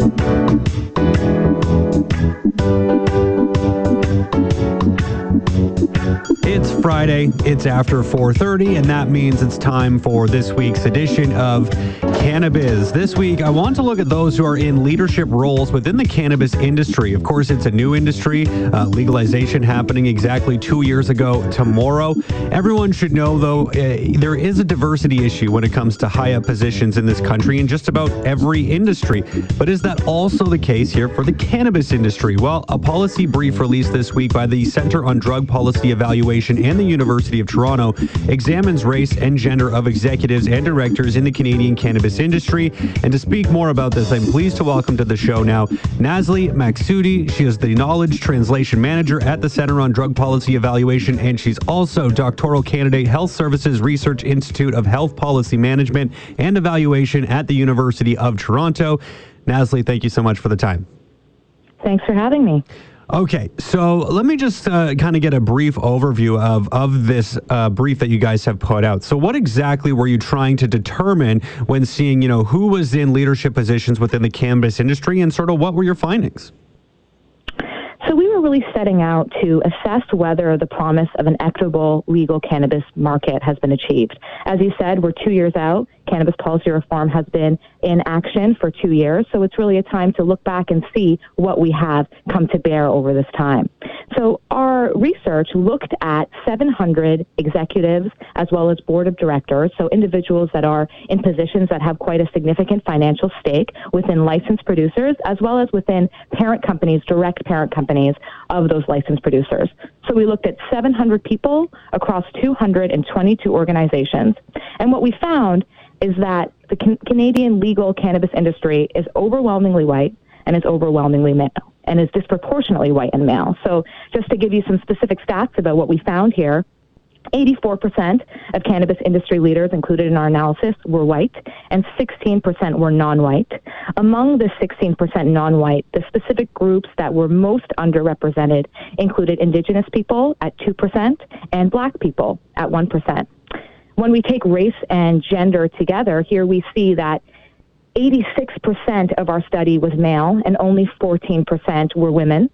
Thank you. Friday, it's after 4:30 and that means it's time for this week's edition of Cannabis. This week I want to look at those who are in leadership roles within the cannabis industry. Of course, it's a new industry, uh, legalization happening exactly 2 years ago tomorrow. Everyone should know though uh, there is a diversity issue when it comes to high up positions in this country in just about every industry. But is that also the case here for the cannabis industry? Well, a policy brief released this week by the Center on Drug Policy Evaluation and the University of Toronto examines race and gender of executives and directors in the Canadian cannabis industry. And to speak more about this, I'm pleased to welcome to the show now Nazlee Maghsoudi. She is the Knowledge Translation Manager at the Center on Drug Policy Evaluation, and she's also doctoral candidate, Health Services Research Institute of Health Policy Management and Evaluation at the University of Toronto. Nazlee, thank you so much for the time. Thanks for having me. Okay, so let me just uh, kind of get a brief overview of of this uh, brief that you guys have put out. So, what exactly were you trying to determine when seeing, you know, who was in leadership positions within the cannabis industry, and sort of what were your findings? Were really setting out to assess whether the promise of an equitable legal cannabis market has been achieved. As you said, we're two years out. Cannabis policy reform has been in action for two years, so it's really a time to look back and see what we have come to bear over this time. So our research looked at 700 executives as well as board of directors, so individuals that are in positions that have quite a significant financial stake within licensed producers as well as within parent companies, direct parent companies of those licensed producers. So we looked at 700 people across 222 organizations. And what we found is that the can- Canadian legal cannabis industry is overwhelmingly white and is overwhelmingly male and is disproportionately white and male. So just to give you some specific stats about what we found here, 84% of cannabis industry leaders included in our analysis were white, and 16% were non white. Among the 16% non white, the specific groups that were most underrepresented included Indigenous people at 2% and Black people at 1%. When we take race and gender together, here we see that 86% of our study was male and only 14% were women.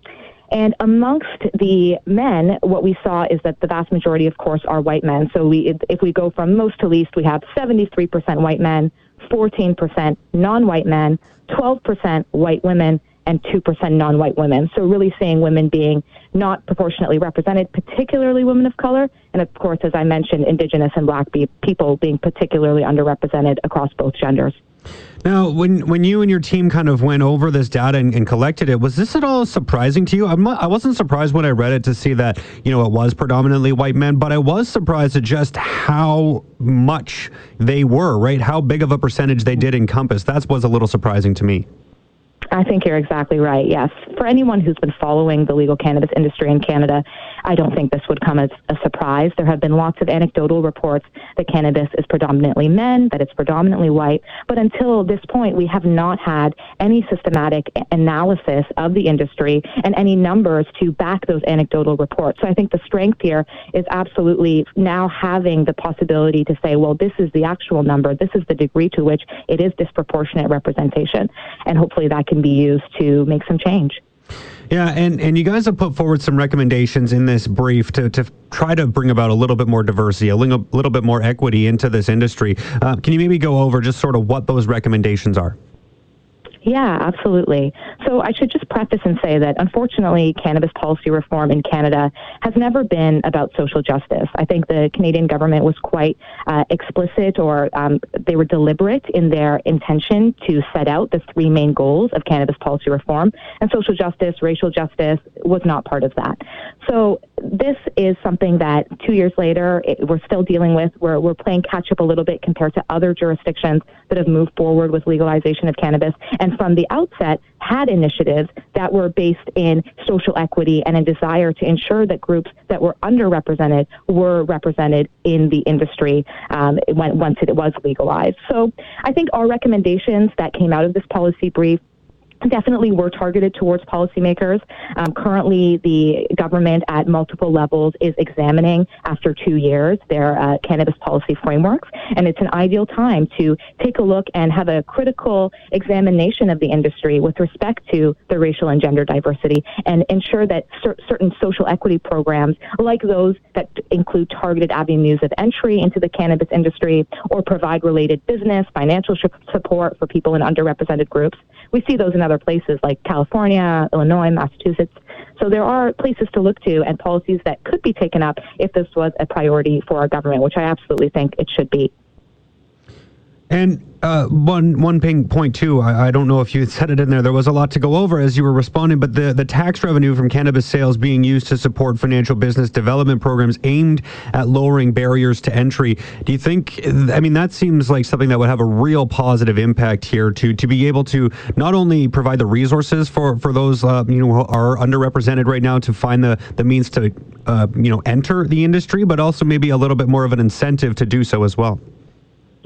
And amongst the men, what we saw is that the vast majority, of course, are white men. So we, if we go from most to least, we have 73% white men, 14% non-white men, 12% white women, and 2% non-white women. So really seeing women being not proportionately represented, particularly women of color, and of course, as I mentioned, indigenous and black people being particularly underrepresented across both genders. Now, when when you and your team kind of went over this data and, and collected it, was this at all surprising to you? I'm I wasn't surprised when I read it to see that you know it was predominantly white men, but I was surprised at just how much they were, right? How big of a percentage they did encompass. That was a little surprising to me. I think you're exactly right. Yes. For anyone who's been following the legal cannabis industry in Canada, I don't think this would come as a surprise. There have been lots of anecdotal reports that cannabis is predominantly men, that it's predominantly white. But until this point, we have not had any systematic analysis of the industry and any numbers to back those anecdotal reports. So I think the strength here is absolutely now having the possibility to say, well, this is the actual number. This is the degree to which it is disproportionate representation. And hopefully that can can be used to make some change. Yeah, and, and you guys have put forward some recommendations in this brief to, to try to bring about a little bit more diversity, a little, little bit more equity into this industry. Uh, can you maybe go over just sort of what those recommendations are? Yeah, absolutely. So I should just preface and say that unfortunately, cannabis policy reform in Canada has never been about social justice. I think the Canadian government was quite uh, explicit or um, they were deliberate in their intention to set out the three main goals of cannabis policy reform, and social justice, racial justice was not part of that. So this is something that two years later it, we're still dealing with. We're, we're playing catch up a little bit compared to other jurisdictions that have moved forward with legalization of cannabis. And from the outset had initiatives that were based in social equity and a desire to ensure that groups that were underrepresented were represented in the industry um, when, once it was legalized. So I think our recommendations that came out of this policy brief definitely were targeted towards policymakers. Um, currently, the government at multiple levels is examining, after two years, their uh, cannabis policy frameworks. And it's an ideal time to take a look and have a critical examination of the industry with respect to the racial and gender diversity and ensure that cer- certain social equity programs, like those that include targeted avenues of entry into the cannabis industry or provide related business, financial support for people in underrepresented groups, we see those in other places like California, Illinois, Massachusetts. So there are places to look to and policies that could be taken up if this was a priority for our government, which I absolutely think it should be. And uh, one one point too. I, I, don't know if you said it in there. There was a lot to go over as you were responding, but the the tax revenue from cannabis sales being used to support financial business development programs aimed at lowering barriers to entry. Do you think? I mean, that seems like something that would have a real positive impact here to to be able to not only provide the resources for for those uh, you know who are underrepresented right now to find the the means to uh, you know enter the industry, but also maybe a little bit more of an incentive to do so as well.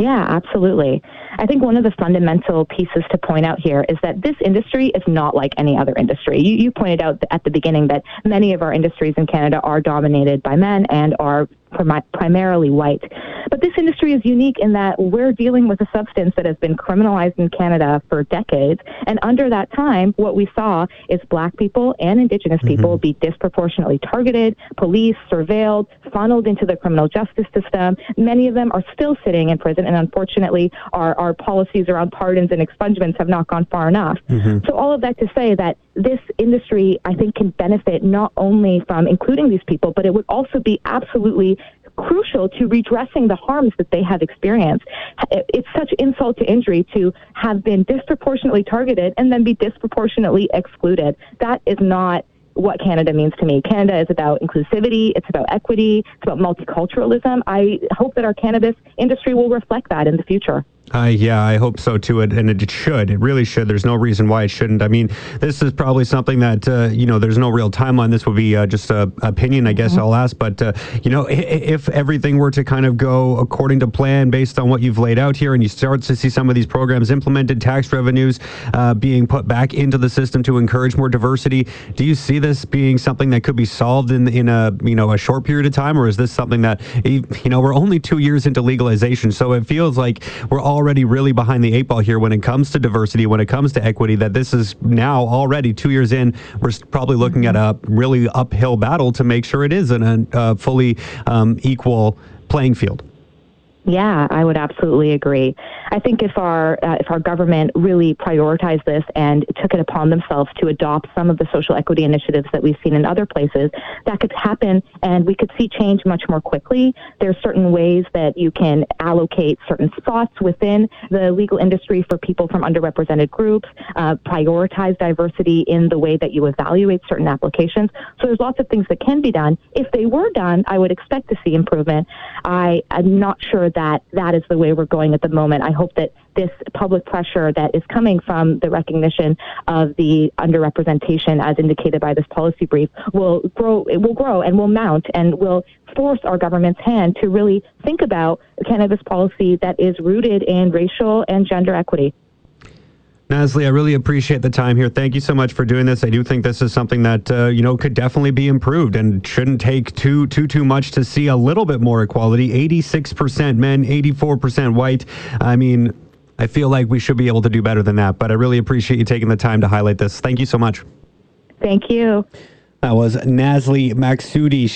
Yeah, absolutely. I think one of the fundamental pieces to point out here is that this industry is not like any other industry. You, you pointed out at the beginning that many of our industries in Canada are dominated by men and are primarily white. But this industry is unique in that we're dealing with a substance that has been criminalized in Canada for decades. And under that time, what we saw is black people and indigenous people mm-hmm. be disproportionately targeted, policed, surveilled, funneled into the criminal justice system. Many of them are still sitting in prison, and unfortunately, our, our policies around pardons and expungements have not gone far enough. Mm-hmm. So, all of that to say that this industry, I think, can benefit not only from including these people, but it would also be absolutely crucial to redressing the harms that they have experienced. It's such insult to injury to have been disproportionately targeted and then be disproportionately excluded. That is not what Canada means to me. Canada is about inclusivity, it's about equity, it's about multiculturalism. I hope that our cannabis industry will reflect that in the future. Uh, yeah, I hope so too, It and it should. It really should. There's no reason why it shouldn't. I mean, this is probably something that uh, you know. There's no real timeline. This will be uh, just a opinion, I guess. Mm-hmm. I'll ask, but uh, you know, if everything were to kind of go according to plan, based on what you've laid out here, and you start to see some of these programs implemented, tax revenues uh, being put back into the system to encourage more diversity, do you see this being something that could be solved in in a you know a short period of time, or is this something that you know we're only two years into legalization, so it feels like we're all already really behind the eight ball here when it comes to diversity, when it comes to equity, that this is now already two years in, we're probably looking at a really uphill battle to make sure it is in a uh, fully um, equal playing field. Yeah, I would absolutely agree. I think if our uh, if our government really prioritized this and took it upon themselves to adopt some of the social equity initiatives that we've seen in other places, that could happen, and we could see change much more quickly. There are certain ways that you can allocate certain spots within the legal industry for people from underrepresented groups, uh, prioritize diversity in the way that you evaluate certain applications. So there's lots of things that can be done. If they were done, I would expect to see improvement. I am not sure that that is the way we're going at the moment. I hope that this public pressure that is coming from the recognition of the underrepresentation as indicated by this policy brief will grow it will grow and will mount and will force our government's hand to really think about cannabis policy that is rooted in racial and gender equity. Nazlee, I really appreciate the time here. Thank you so much for doing this. I do think this is something that uh, you know could definitely be improved and shouldn't take too too too much to see a little bit more equality. Eighty six percent men, eighty four percent white. I mean, I feel like we should be able to do better than that. But I really appreciate you taking the time to highlight this. Thank you so much. Thank you. That was Nazlee Maghsoudi.